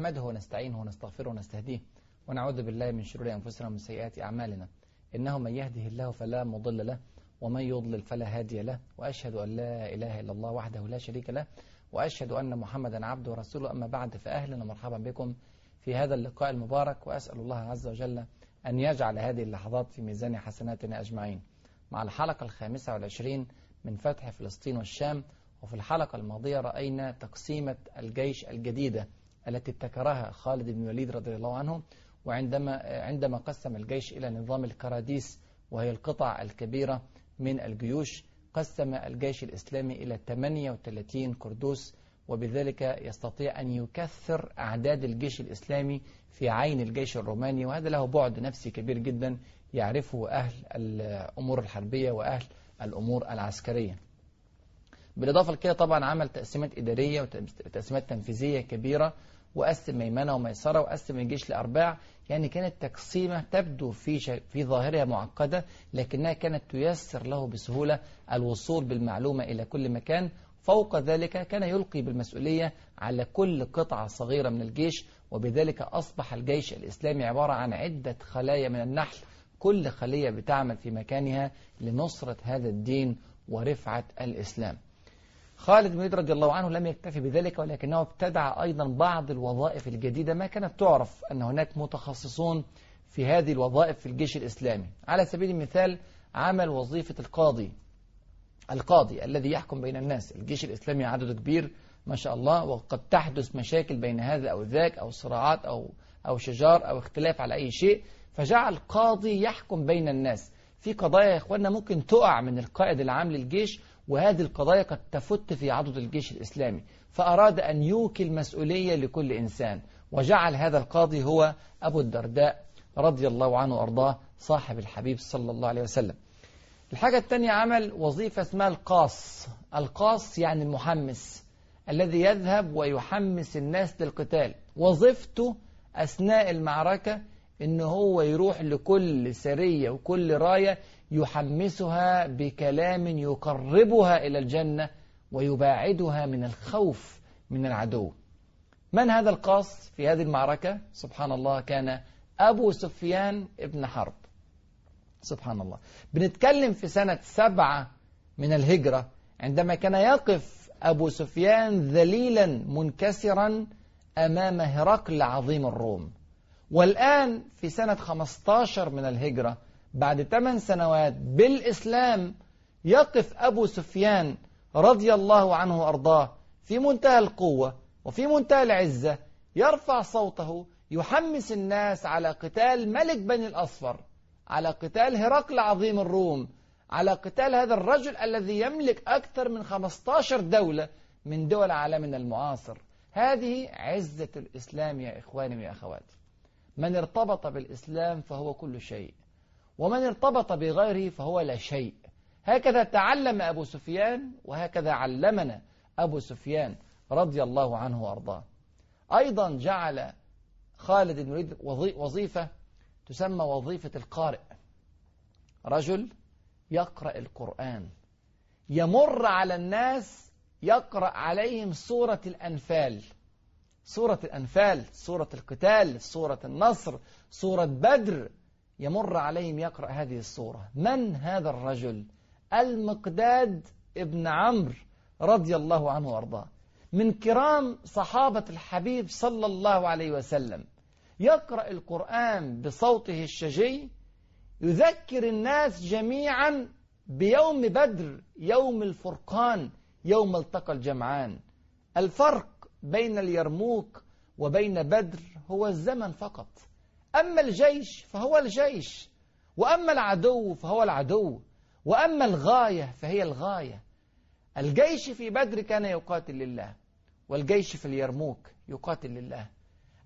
نحمده ونستعينه ونستغفره ونستهديه ونعوذ بالله من شرور أنفسنا ومن سيئات أعمالنا. إنه من يهده الله فلا مضل له ومن يضلل فلا هادي له وأشهد أن لا إله إلا الله وحده لا شريك له وأشهد أن محمدا عبده ورسوله. أما بعد فأهلا ومرحبا بكم في هذا اللقاء المبارك وأسأل الله عز وجل أن يجعل هذه اللحظات في ميزان حسناتنا أجمعين. مع الحلقة الخامسة والعشرين من فتح فلسطين والشام وفي الحلقة الماضية رأينا تقسيمة الجيش الجديدة التي ابتكرها خالد بن الوليد رضي الله عنه وعندما عندما قسم الجيش إلى نظام الكراديس وهي القطع الكبيرة من الجيوش قسم الجيش الإسلامي إلى 38 كردوس وبذلك يستطيع أن يكثر أعداد الجيش الإسلامي في عين الجيش الروماني وهذا له بعد نفسي كبير جدا يعرفه أهل الأمور الحربية وأهل الأمور العسكرية. بالإضافة لكده طبعا عمل تقسيمات إدارية وتقسيمات تنفيذية كبيرة وقسم ميمنة وميسرة وقسم الجيش لأرباع يعني كانت تقسيمة تبدو في في ظاهرها معقدة لكنها كانت تيسر له بسهولة الوصول بالمعلومة إلى كل مكان. فوق ذلك كان يلقي بالمسؤولية على كل قطعة صغيرة من الجيش وبذلك أصبح الجيش الإسلامي عبارة عن عدة خلايا من النحل كل خلية بتعمل في مكانها لنصرة هذا الدين ورفعة الإسلام. خالد بن رضي الله عنه لم يكتفي بذلك ولكنه ابتدع أيضا بعض الوظائف الجديدة. ما كانت تعرف أن هناك متخصصون في هذه الوظائف في الجيش الإسلامي. على سبيل المثال عمل وظيفة القاضي القاضي الذي يحكم بين الناس. الجيش الإسلامي عدده كبير ما شاء الله وقد تحدث مشاكل بين هذا أو ذاك أو صراعات أو أو شجار أو اختلاف على أي شيء. فجعل قاضي يحكم بين الناس. في قضايا يا إخواننا ممكن تقع من القائد العام للجيش وهذه القضايا قد تفت في عضد الجيش الإسلامي فأراد أن يوكل مسؤولية لكل إنسان وجعل هذا القاضي هو أبو الدرداء رضي الله عنه وأرضاه صاحب الحبيب صلى الله عليه وسلم. الحاجة الثانية عمل وظيفة اسمها القاص. القاص يعني المحمس الذي يذهب ويحمس الناس للقتال. وظيفته أثناء المعركة إن هو يروح لكل سرية وكل راية يحمسها بكلام يقربها إلى الجنة ويباعدها من الخوف من العدو. من هذا القاص في هذه المعركة؟ سبحان الله كان أبو سفيان ابن حرب. سبحان الله. بنتكلم في سنة سبعة من الهجرة عندما كان يقف أبو سفيان ذليلا منكسرا أمام هرقل عظيم الروم. والآن في سنة 15 من الهجرة بعد 8 سنوات بالإسلام يقف أبو سفيان رضي الله عنه وأرضاه في منتهى القوة وفي منتهى العزة يرفع صوته يحمس الناس على قتال ملك بني الأصفر على قتال هرقل عظيم الروم على قتال هذا الرجل الذي يملك أكثر من 15 دولة من دول عالمنا المعاصر. هذه عزة الإسلام يا إخواني ويا أخواتي. من ارتبط بالإسلام فهو كل شيء. ومن ارتبط بغيره فهو لا شيء. هكذا تعلم أبو سفيان وهكذا علمنا أبو سفيان رضي الله عنه وأرضاه. أيضا جعل خالد بن الوليد وظيفة تسمى وظيفة القارئ. رجل يقرأ القرآن. يمر على الناس يقرأ عليهم سورة الأنفال. سورة الأنفال سورة القتال سورة النصر سورة بدر يمر عليهم يقرأ هذه السورة. من هذا الرجل؟ المقداد ابن عمرو رضي الله عنه وأرضاه. من كرام صحابة الحبيب صلى الله عليه وسلم. يقرأ القرآن بصوته الشجي يذكر الناس جميعا بيوم بدر يوم الفرقان يوم التقى الجمعان. الفرق بين اليرموك وبين بدر هو الزمن فقط. أما الجيش فهو الجيش وأما العدو فهو العدو وأما الغاية فهي الغاية. الجيش في بدر كان يقاتل لله والجيش في اليرموك يقاتل لله.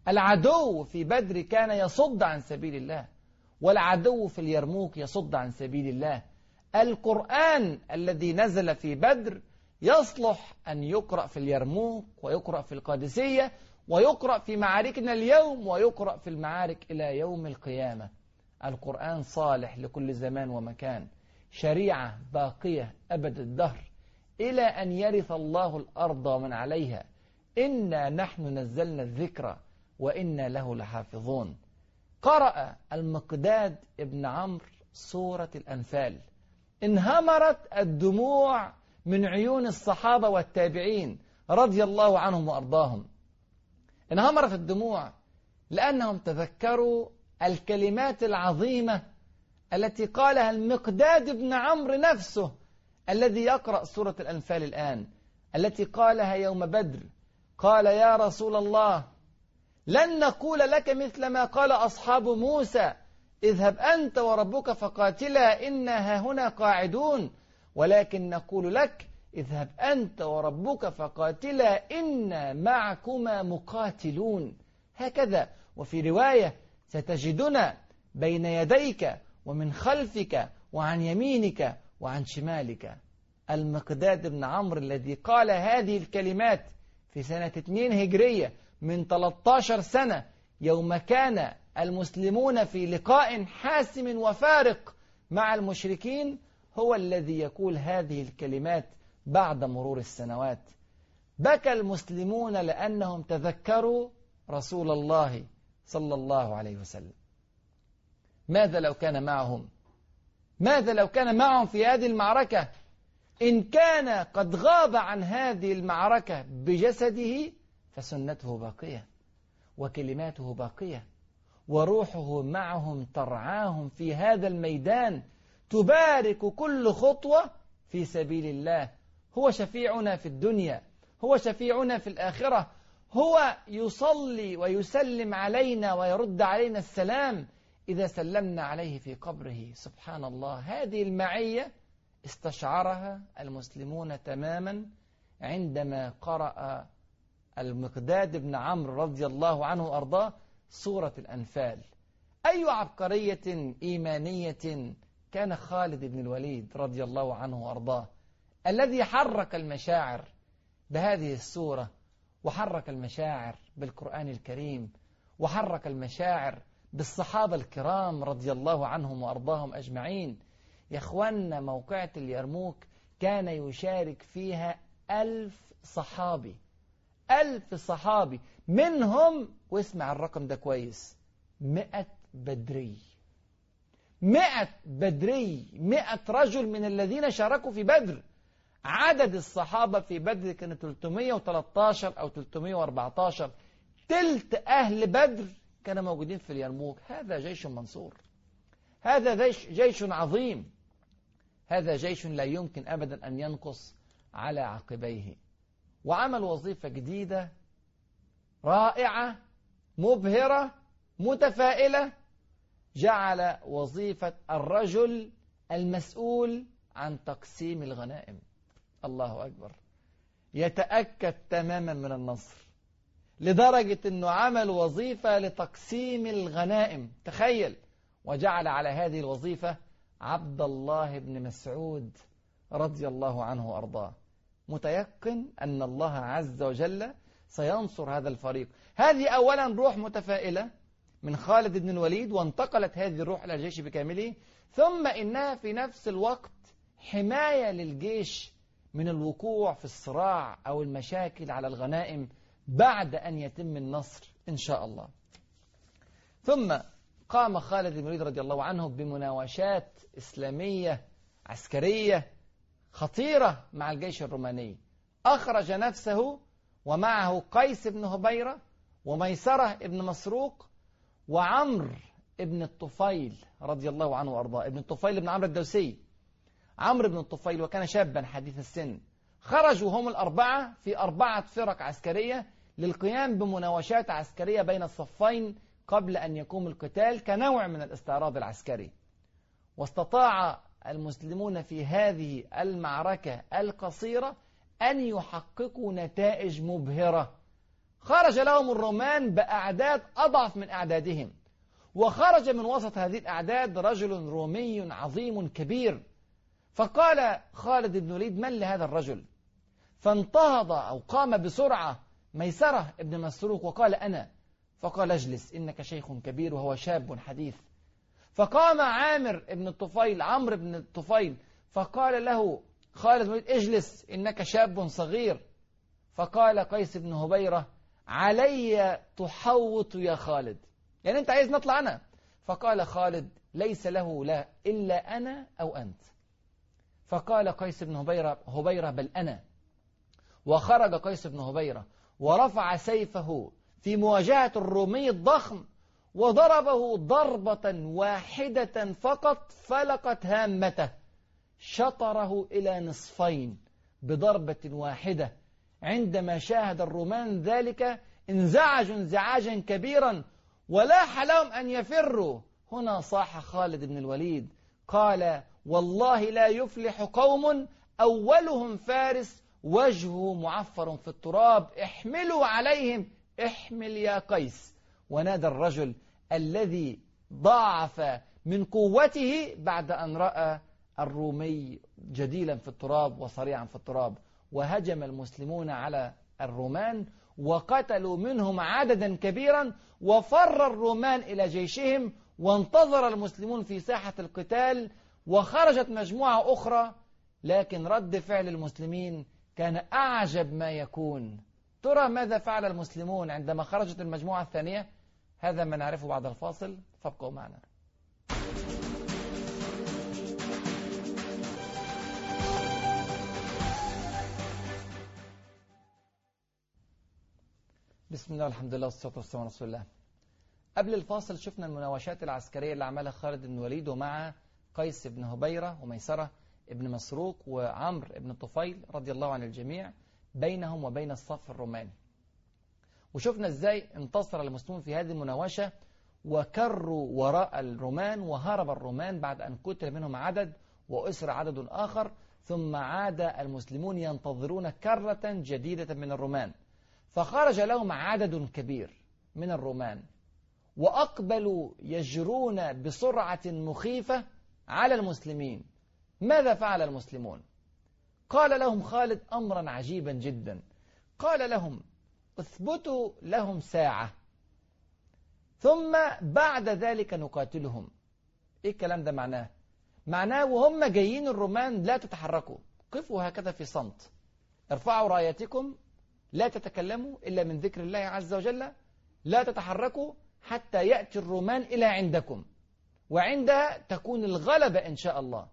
العدو في بدر كان يصد عن سبيل الله والعدو في اليرموك يصد عن سبيل الله. القرآن الذي نزل في بدر يصلح أن يقرأ في اليرموك ويقرأ في القادسية ويقرأ في معاركنا اليوم ويقرأ في المعارك إلى يوم القيامة. القرآن صالح لكل زمان ومكان شريعة باقية أبد الدهر إلى أن يرث الله الأرض ومن عليها. إنا نحن نزلنا الذكر وإنا له لحافظون. قرأ المقداد ابن عمرو سورة الأنفال. انهمرت الدموع من عيون الصحابة والتابعين رضي الله عنهم وأرضاهم. انهمرت الدموع لأنهم تذكروا الكلمات العظيمة التي قالها المقداد بن عمرو نفسه الذي يقرأ سورة الأنفال الآن التي قالها يوم بدر قال يا رسول الله لن نقول لك مثل ما قال أصحاب موسى اذهب أنت وربك فقاتلا إنا هنا قاعدون ولكن نقول لك اذهب أنت وربك فقاتلا إنا معكما مقاتلون. هكذا. وفي رواية ستجدنا بين يديك ومن خلفك وعن يمينك وعن شمالك. المقداد بن عمرو الذي قال هذه الكلمات في سنة 2 هجرية من 13 سنة يوم كان المسلمون في لقاء حاسم وفارق مع المشركين هو الذي يقول هذه الكلمات بعد مرور السنوات. بكى المسلمون لأنهم تذكروا رسول الله صلى الله عليه وسلم. ماذا لو كان معهم؟ ماذا لو كان معهم في هذه المعركة؟ إن كان قد غاب عن هذه المعركة بجسده فسنته باقية وكلماته باقية وروحه معهم ترعاهم في هذا الميدان تبارك كل خطوة في سبيل الله. هو شفيعنا في الدنيا هو شفيعنا في الآخرة هو يصلي ويسلم علينا ويرد علينا السلام إذا سلمنا عليه في قبره. سبحان الله هذه المعية استشعرها المسلمون تماما عندما قرأ المقداد بن عمرو رضي الله عنه وأرضاه سورة الأنفال. أي عبقرية إيمانية كان خالد بن الوليد رضي الله عنه وأرضاه؟ الذي حرك المشاعر بهذه السورة وحرك المشاعر بالقرآن الكريم وحرك المشاعر بالصحابة الكرام رضي الله عنهم وأرضاهم أجمعين. يا أخوانا موقعة اليرموك كان يشارك فيها ألف صحابي ألف صحابي منهم واسمع الرقم ده كويس مئة بدري. مئة بدري مئة رجل من الذين شاركوا في بدر. عدد الصحابة في بدر كان 313 أو 314 تلت أهل بدر كانوا موجودين في اليرموك. هذا جيش منصور. هذا جيش, جيش عظيم. هذا جيش لا يمكن أبدا أن ينقص على عقبيه. وعمل وظيفة جديدة رائعة مبهرة متفائلة. جعل وظيفة الرجل المسؤول عن تقسيم الغنائم. الله أكبر. يتأكد تماما من النصر لدرجة أنه عمل وظيفة لتقسيم الغنائم. تخيل وجعل على هذه الوظيفة عبد الله بن مسعود رضي الله عنه وأرضاه. متيقن أن الله عز وجل سينصر هذا الفريق. هذه أولا روح متفائلة من خالد بن الوليد وانتقلت هذه الروح إلى الجيش بكامله ثم إنها في نفس الوقت حماية للجيش من الوقوع في الصراع أو المشاكل على الغنائم بعد أن يتم النصر إن شاء الله. ثم قام خالد بن الوليد رضي الله عنه بمناوشات إسلامية عسكرية خطيرة مع الجيش الروماني. أخرج نفسه ومعه قيس بن هبيرة وميسرة بن مسروق وعمر ابن الطفيل رضي الله عنه وأرضاه. ابن الطفيل بن عمرو الدوسي. عمرو بن الطفيل وكان شابا حديث السن. خرجوا هم الأربعة في أربعة فرق عسكرية للقيام بمناوشات عسكرية بين الصفين قبل أن يقوم القتال كنوع من الاستعراض العسكري. واستطاع المسلمون في هذه المعركة القصيرة أن يحققوا نتائج مبهرة. خرج لهم الرومان بأعداد أضعف من أعدادهم. وخرج من وسط هذه الأعداد رجل رومي عظيم كبير. فقال خالد بن وليد من لهذا الرجل؟ فانتهض أو قام بسرعة ميسرة ابن مسروق وقال أنا. فقال اجلس إنك شيخ كبير وهو شاب حديث. فقام عامر ابن الطفيل عمرو بن الطفيل فقال له خالد بن اجلس إنك شاب صغير. فقال قيس بن هبيرة علي تحوط يا خالد. يعني أنت عايز نطلع أنا؟ فقال خالد ليس له لا إلا أنا أو أنت. فقال قيس بن هبيرة, هبيرة بل أنا. وخرج قيس بن هبيرة ورفع سيفه في مواجهة الرومي الضخم وضربه ضربة واحدة فقط فلقت هامته. شطره إلى نصفين بضربة واحدة. عندما شاهد الرومان ذلك انزعجوا انزعاجا كبيرا ولاح لهم أن يفروا. هنا صاح خالد بن الوليد قال والله لا يفلح قوم أولهم فارس وجهه معفر في التراب. احملوا عليهم احمل يا قيس. ونادى الرجل الذي ضاعف من قوته بعد أن رأى الرومي جديلا في التراب وصريعا في التراب. وهجم المسلمون على الرومان وقتلوا منهم عددا كبيرا. وفر الرومان إلى جيشهم وانتظر المسلمون في ساحة القتال. وخرجت مجموعة أخرى لكن رد فعل المسلمين كان أعجب ما يكون. ترى ماذا فعل المسلمون عندما خرجت المجموعة الثانية؟ هذا ما نعرفه بعد الفاصل فابقوا معنا. بسم الله والحمد لله والصلاة والسلام على رسول الله. قبل الفاصل شفنا المناوشات العسكرية اللي عملها خالد بن الوليد ومع قيس بن هبيرة وميسرة ابن مسروق وعمر بن طفيل رضي الله عن الجميع بينهم وبين الصف الروماني. وشفنا إزاي انتصر المسلمون في هذه المناوشة وكروا وراء الرومان وهرب الرومان بعد أن قتل منهم عدد وأسر عدد آخر ثم عاد المسلمون ينتظرون كرة جديدة من الرومان. فخرج لهم عدد كبير من الرومان وأقبلوا يجرون بسرعة مخيفة على المسلمين. ماذا فعل المسلمون؟ قال لهم خالد أمرا عجيبا جدا. قال لهم اثبتوا لهم ساعة. ثم بعد ذلك نقاتلهم. إيه الكلام ده معناه؟ معناه وهم جايين الرومان لا تتحركوا. قفوا هكذا في صمت. ارفعوا رايتكم لا تتكلموا إلا من ذكر الله عز وجل لا تتحركوا حتى يأتي الرومان إلى عندكم. وعندها تكون الغلبة إن شاء الله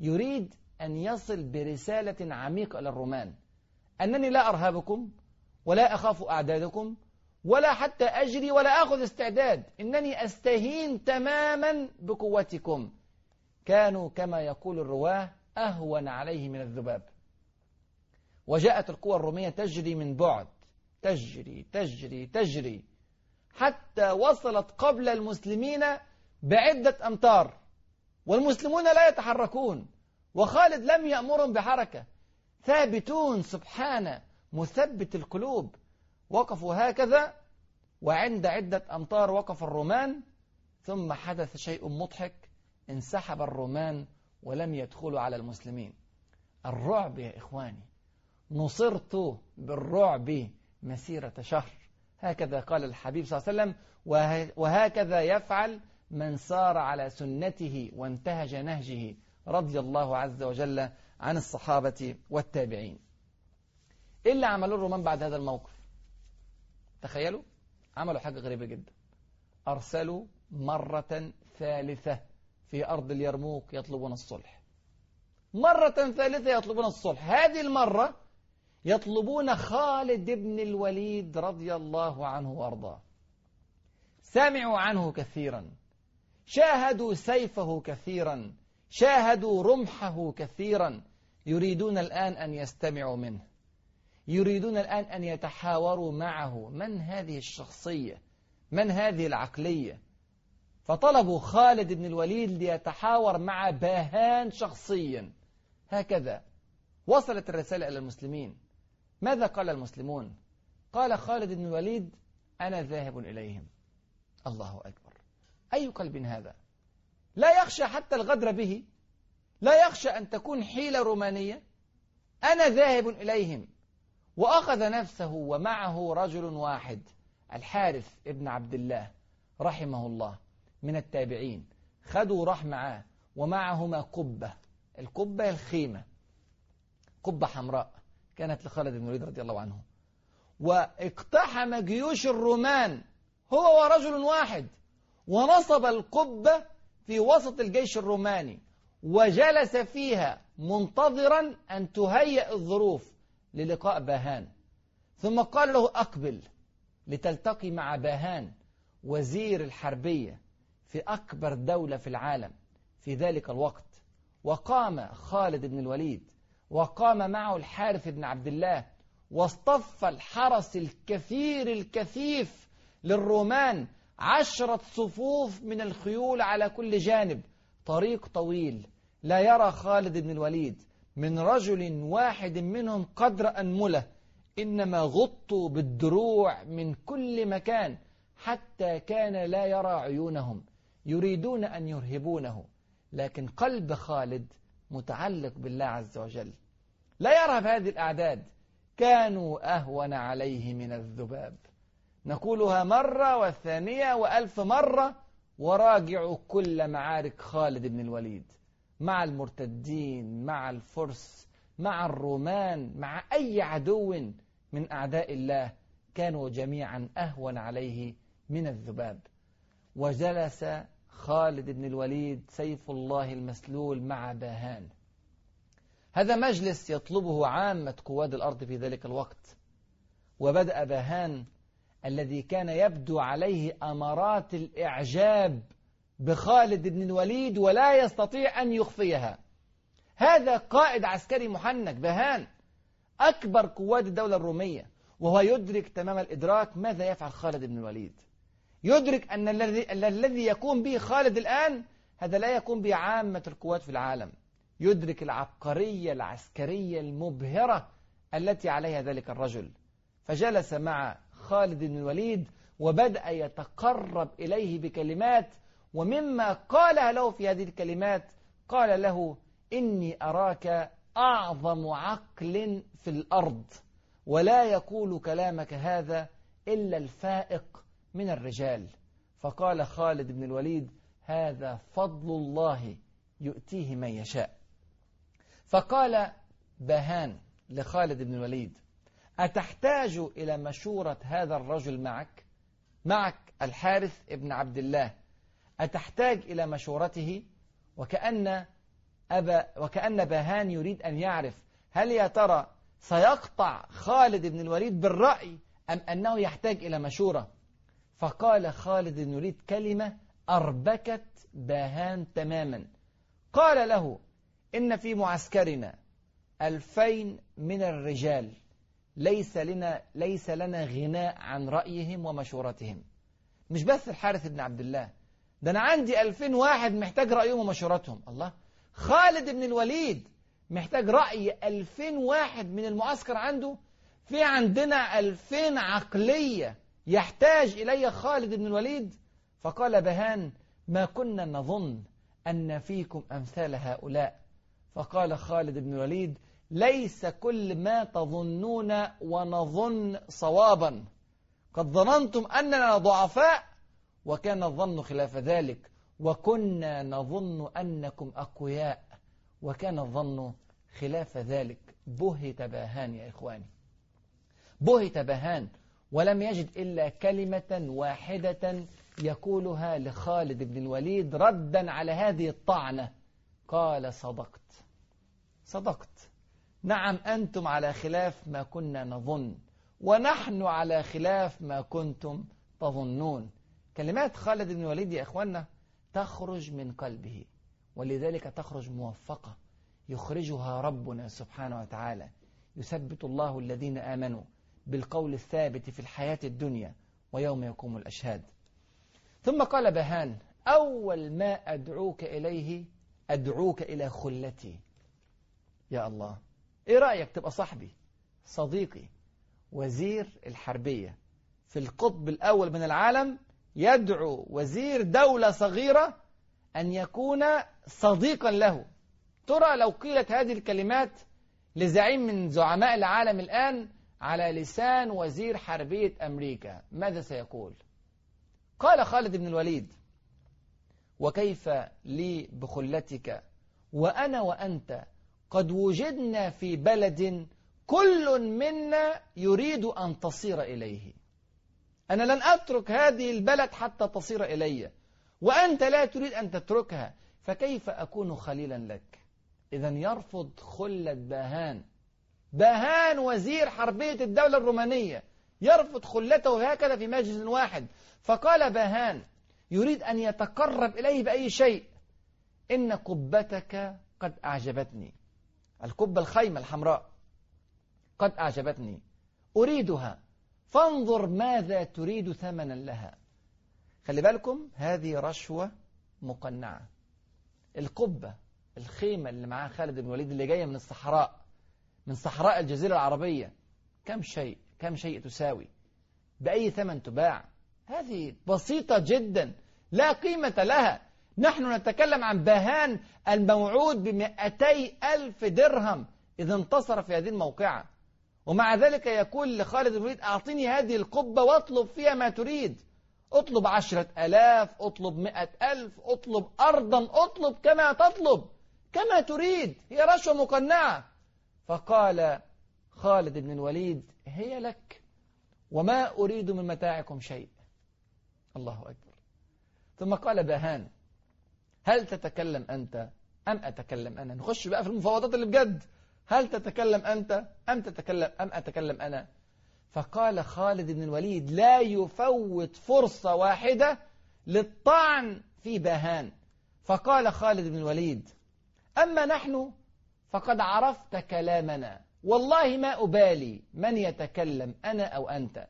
يريد أن يصل برسالة عميقة للرومان أنني لا أرهبكم ولا أخاف أعدادكم ولا حتى أجري ولا أخذ استعداد. إنني أستهين تماما بقوتكم. كانوا كما يقول الرواه أهون عليه من الذباب. وجاءت القوى الرومية تجري من بعد. تجري تجري تجري. حتى وصلت قبل المسلمين بعدة أمتار. والمسلمون لا يتحركون. وخالد لم يأمرهم بحركة. ثابتون سبحانه مثبت القلوب. وقفوا هكذا وعند عدة أمتار وقف الرومان. ثم حدث شيء مضحك انسحب الرومان ولم يدخلوا على المسلمين. الرعب يا إخواني. نصرت بالرعب مسيرة شهر. هكذا قال الحبيب صلى الله عليه وسلم وهكذا يفعل من سار على سنته وانتهج نهجه رضي الله عز وجل عن الصحابة والتابعين. إيه اللي عملوا الرومان بعد هذا الموقف. تخيلوا؟ عملوا حاجة غريبة جدا. أرسلوا مرة ثالثة في أرض اليرموك يطلبون الصلح. مرة ثالثة يطلبون الصلح. هذه المرة يطلبون خالد بن الوليد رضي الله عنه وأرضاه. سمعوا عنه كثيرا. شاهدوا سيفه كثيرا شاهدوا رمحه كثيرا يريدون الآن أن يستمعوا منه. يريدون الآن أن يتحاوروا معه. من هذه الشخصية؟ من هذه العقلية؟ فطلبوا خالد بن الوليد ليتحاور مع باهان شخصيا. هكذا وصلت الرسالة إلى المسلمين. ماذا قال المسلمون؟ قال خالد بن الوليد أنا ذاهب إليهم. الله أكبر. أي قلب هذا؟ لا يخشى حتى الغدر به. لا يخشى أن تكون حيلة رومانية. أنا ذاهب إليهم. وأخذ نفسه ومعه رجل واحد الحارث ابن عبد الله رحمه الله من التابعين. خدوا راح معاه ومعهما قبة. القبة الخيمة. قبة حمراء كانت لخالد بن الوليد رضي الله عنه. وإقتحم جيوش الرومان هو ورجل واحد. ونصب القبة في وسط الجيش الروماني وجلس فيها منتظرا أن تهيأ الظروف للقاء باهان. ثم قال له أقبل لتلتقي مع باهان وزير الحربية في أكبر دولة في العالم في ذلك الوقت. وقام خالد بن الوليد وقام معه الحارث بن عبد الله واصطف الحرس الكثير الكثيف للرومان عشرة صفوف من الخيول على كل جانب. طريق طويل. لا يرى خالد بن الوليد من رجل واحد منهم قدر أنملة. إنما غطوا بالدروع من كل مكان حتى كان لا يرى عيونهم. يريدون أن يرهبونه. لكن قلب خالد متعلق بالله عز وجل. لا يرهب هذه الأعداد. كانوا أهون عليه من الذباب. نقولها مرة والثانية وألف مرة وراجعوا كل معارك خالد بن الوليد مع المرتدين مع الفرس مع الرومان مع أي عدو من أعداء الله كانوا جميعا أهون عليه من الذباب. وجلس خالد بن الوليد سيف الله المسلول مع باهان. هذا مجلس يطلبه عامة قواد الأرض في ذلك الوقت. وبدأ باهان الذي كان يبدو عليه أمارات الإعجاب بخالد بن الوليد ولا يستطيع أن يخفيها. هذا قائد عسكري محنك بهان أكبر قواد الدولة الرومية وهو يدرك تمام الإدراك ماذا يفعل خالد بن الوليد. يدرك أن الذي الذي يقوم به خالد الآن هذا لا يقوم به عامة القوات في العالم. يدرك العبقرية العسكرية المبهرة التي عليها ذلك الرجل. فجلس مع خالد بن الوليد وبدأ يتقرب إليه بكلمات ومما قالها له في هذه الكلمات قال له إني أراك أعظم عقل في الأرض ولا يقول كلامك هذا إلا الفائق من الرجال. فقال خالد بن الوليد هذا فضل الله يؤتيه من يشاء. فقال بهان لخالد بن الوليد أتحتاج إلى مشورة هذا الرجل معك؟ معك الحارث ابن عبد الله. أتحتاج إلى مشورته؟ وكأن أبا وكأن باهان يريد أن يعرف هل يا ترى سيقطع خالد بن الوليد بالرأي أم أنه يحتاج إلى مشورة؟ فقال خالد بن الوليد كلمة أربكت باهان تماما. قال له إن في معسكرنا ألفين من الرجال. ليس لنا ليس لنا غناء عن رأيهم ومشورتهم. مش بس الحارث بن عبد الله ده أنا عندي ألفين واحد محتاج رأيهم ومشورتهم. الله خالد بن الوليد محتاج رأي ألفين واحد من المعسكر عنده؟ في عندنا ألفين عقلية يحتاج إلي خالد بن الوليد؟ فقال بهان ما كنا نظن أن فيكم أمثال هؤلاء. فقال خالد بن الوليد ليس كل ما تظنون ونظن صوابا. قد ظننتم أننا ضعفاء وكان الظن خلاف ذلك. وكنا نظن أنكم أقوياء وكان الظن خلاف ذلك. بهت باهان يا إخواني. بهت باهان ولم يجد إلا كلمة واحدة يقولها لخالد بن الوليد ردا على هذه الطعنة. قال صدقت. صدقت. نعم أنتم على خلاف ما كنا نظن ونحن على خلاف ما كنتم تظنون. كلمات خالد بن الوليد يا إخوانا تخرج من قلبه ولذلك تخرج موفقة يخرجها ربنا سبحانه وتعالى. يثبت الله الذين آمنوا بالقول الثابت في الحياة الدنيا ويوم يقوم الأشهاد. ثم قال بهان أول ما أدعوك إليه أدعوك إلى خلتي يا الله. إيه رأيك تبقى صاحبي؟ صديقي وزير الحربية. في القطب الأول من العالم يدعو وزير دولة صغيرة أن يكون صديقا له. ترى لو قيلت هذه الكلمات لزعيم من زعماء العالم الآن على لسان وزير حربية أمريكا ماذا سيقول؟ قال خالد بن الوليد وكيف لي بخلتك؟ وأنا وأنت قد وجدنا في بلد كل منا يريد أن تصير إليه. أنا لن أترك هذه البلد حتى تصير إلي وأنت لا تريد أن تتركها فكيف أكون خليلا لك؟ إذا يرفض خلة باهان باهان وزير حربية الدولة الرومانية يرفض خلته هكذا في مجلس واحد. فقال باهان يريد أن يتقرب إليه بأي شيء. إن قبتك قد أعجبتني. القبة الخيمة الحمراء. قد أعجبتني. أريدها. فانظر ماذا تريد ثمنا لها. خلي بالكم هذه رشوة مقنعة. القبة الخيمة اللي معاه خالد بن الوليد اللي جاية من الصحراء من صحراء الجزيرة العربية. كم شيء كم شيء تساوي؟ بأي ثمن تباع؟ هذه بسيطة جدا. لا قيمة لها. نحن نتكلم عن باهان الموعود بمئتي ألف درهم إذا انتصر في هذه الموقعة. ومع ذلك يقول لخالد بن الوليد أعطني هذه القبة واطلب فيها ما تريد. اطلب عشرة ألاف اطلب مئة ألف اطلب أرضا اطلب كما تطلب كما تريد. هي رشوة مقنعة فقال خالد بن الوليد هي لك وما أريد من متاعكم شيء. الله أكبر. ثم قال باهان هل تتكلم أنت أم أتكلم أنا؟ نخش بقى في المفاوضات اللي بجد. هل تتكلم أنت أم تتكلم أم أتكلم أنا؟ فقال خالد بن الوليد لا يفوت فرصة واحدة للطعن في باهان فقال خالد بن الوليد أما نحن فقد عرفت كلامنا. والله ما أبالي من يتكلم أنا أو أنت.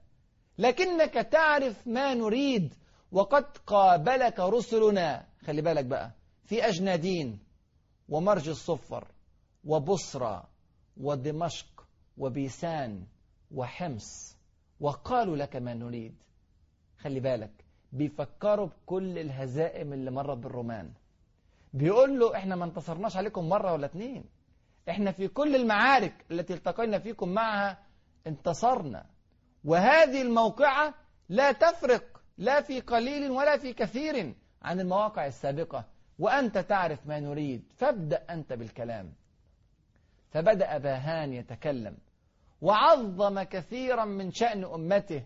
لكنك تعرف ما نريد وقد قابلك رسلنا. خلي بالك بقى. في أجنادين ومرج الصفر وبصرى ودمشق وبيسان وحمص. وقالوا لك ما نريد. خلي بالك بيفكروا بكل الهزائم اللي مرت بالرومان. بيقول له إحنا ما انتصرناش عليكم مرة ولا اتنين. إحنا في كل المعارك التي التقينا فيكم معها انتصرنا. وهذه الموقعة لا تفرق لا في قليل ولا في كثير عن المواقع السابقة. وأنت تعرف ما نريد فابدأ أنت بالكلام. فبدأ باهان يتكلم. وعظم كثيرا من شأن أمته.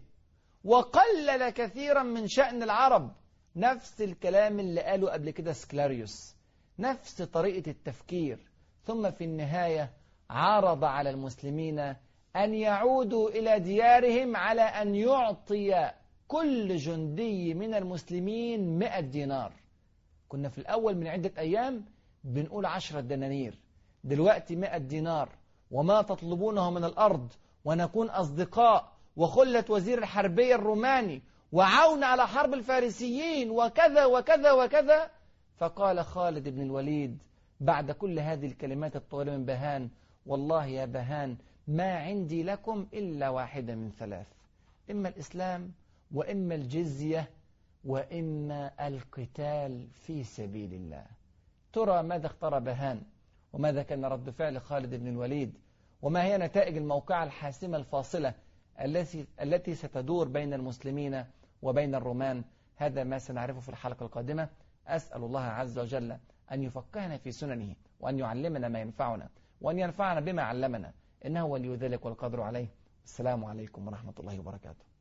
وقلل كثيرا من شأن العرب. نفس الكلام اللي قاله قبل كده سكلاريوس. نفس طريقة التفكير. ثم في النهاية عرض على المسلمين أن يعودوا إلى ديارهم على أن يعطي كل جندي من المسلمين مئة دينار. كنا في الأول من عدة أيام بنقول عشرة دنانير. دلوقتي مئة دينار. وما تطلبونه من الأرض. ونكون أصدقاء. وخلة وزير الحربية الروماني. وعون على حرب الفارسيين. وكذا وكذا وكذا. فقال خالد بن الوليد بعد كل هذه الكلمات الطويلة من بهان والله يا بهان ما عندي لكم إلا واحدة من ثلاث. إما الإسلام وإما الجزية وإما القتال في سبيل الله. ترى ماذا اختار بهان وماذا كان رد فعل خالد بن الوليد وما هي نتائج الموقعة الحاسمة الفاصلة التي التي ستدور بين المسلمين وبين الرومان؟ هذا ما سنعرفه في الحلقة القادمة. أسأل الله عز وجل أن يفقهنا في سننه وأن يعلمنا ما ينفعنا وأن ينفعنا بما علمنا. إنه ولي ذلك والقدر عليه. السلام عليكم ورحمة الله وبركاته.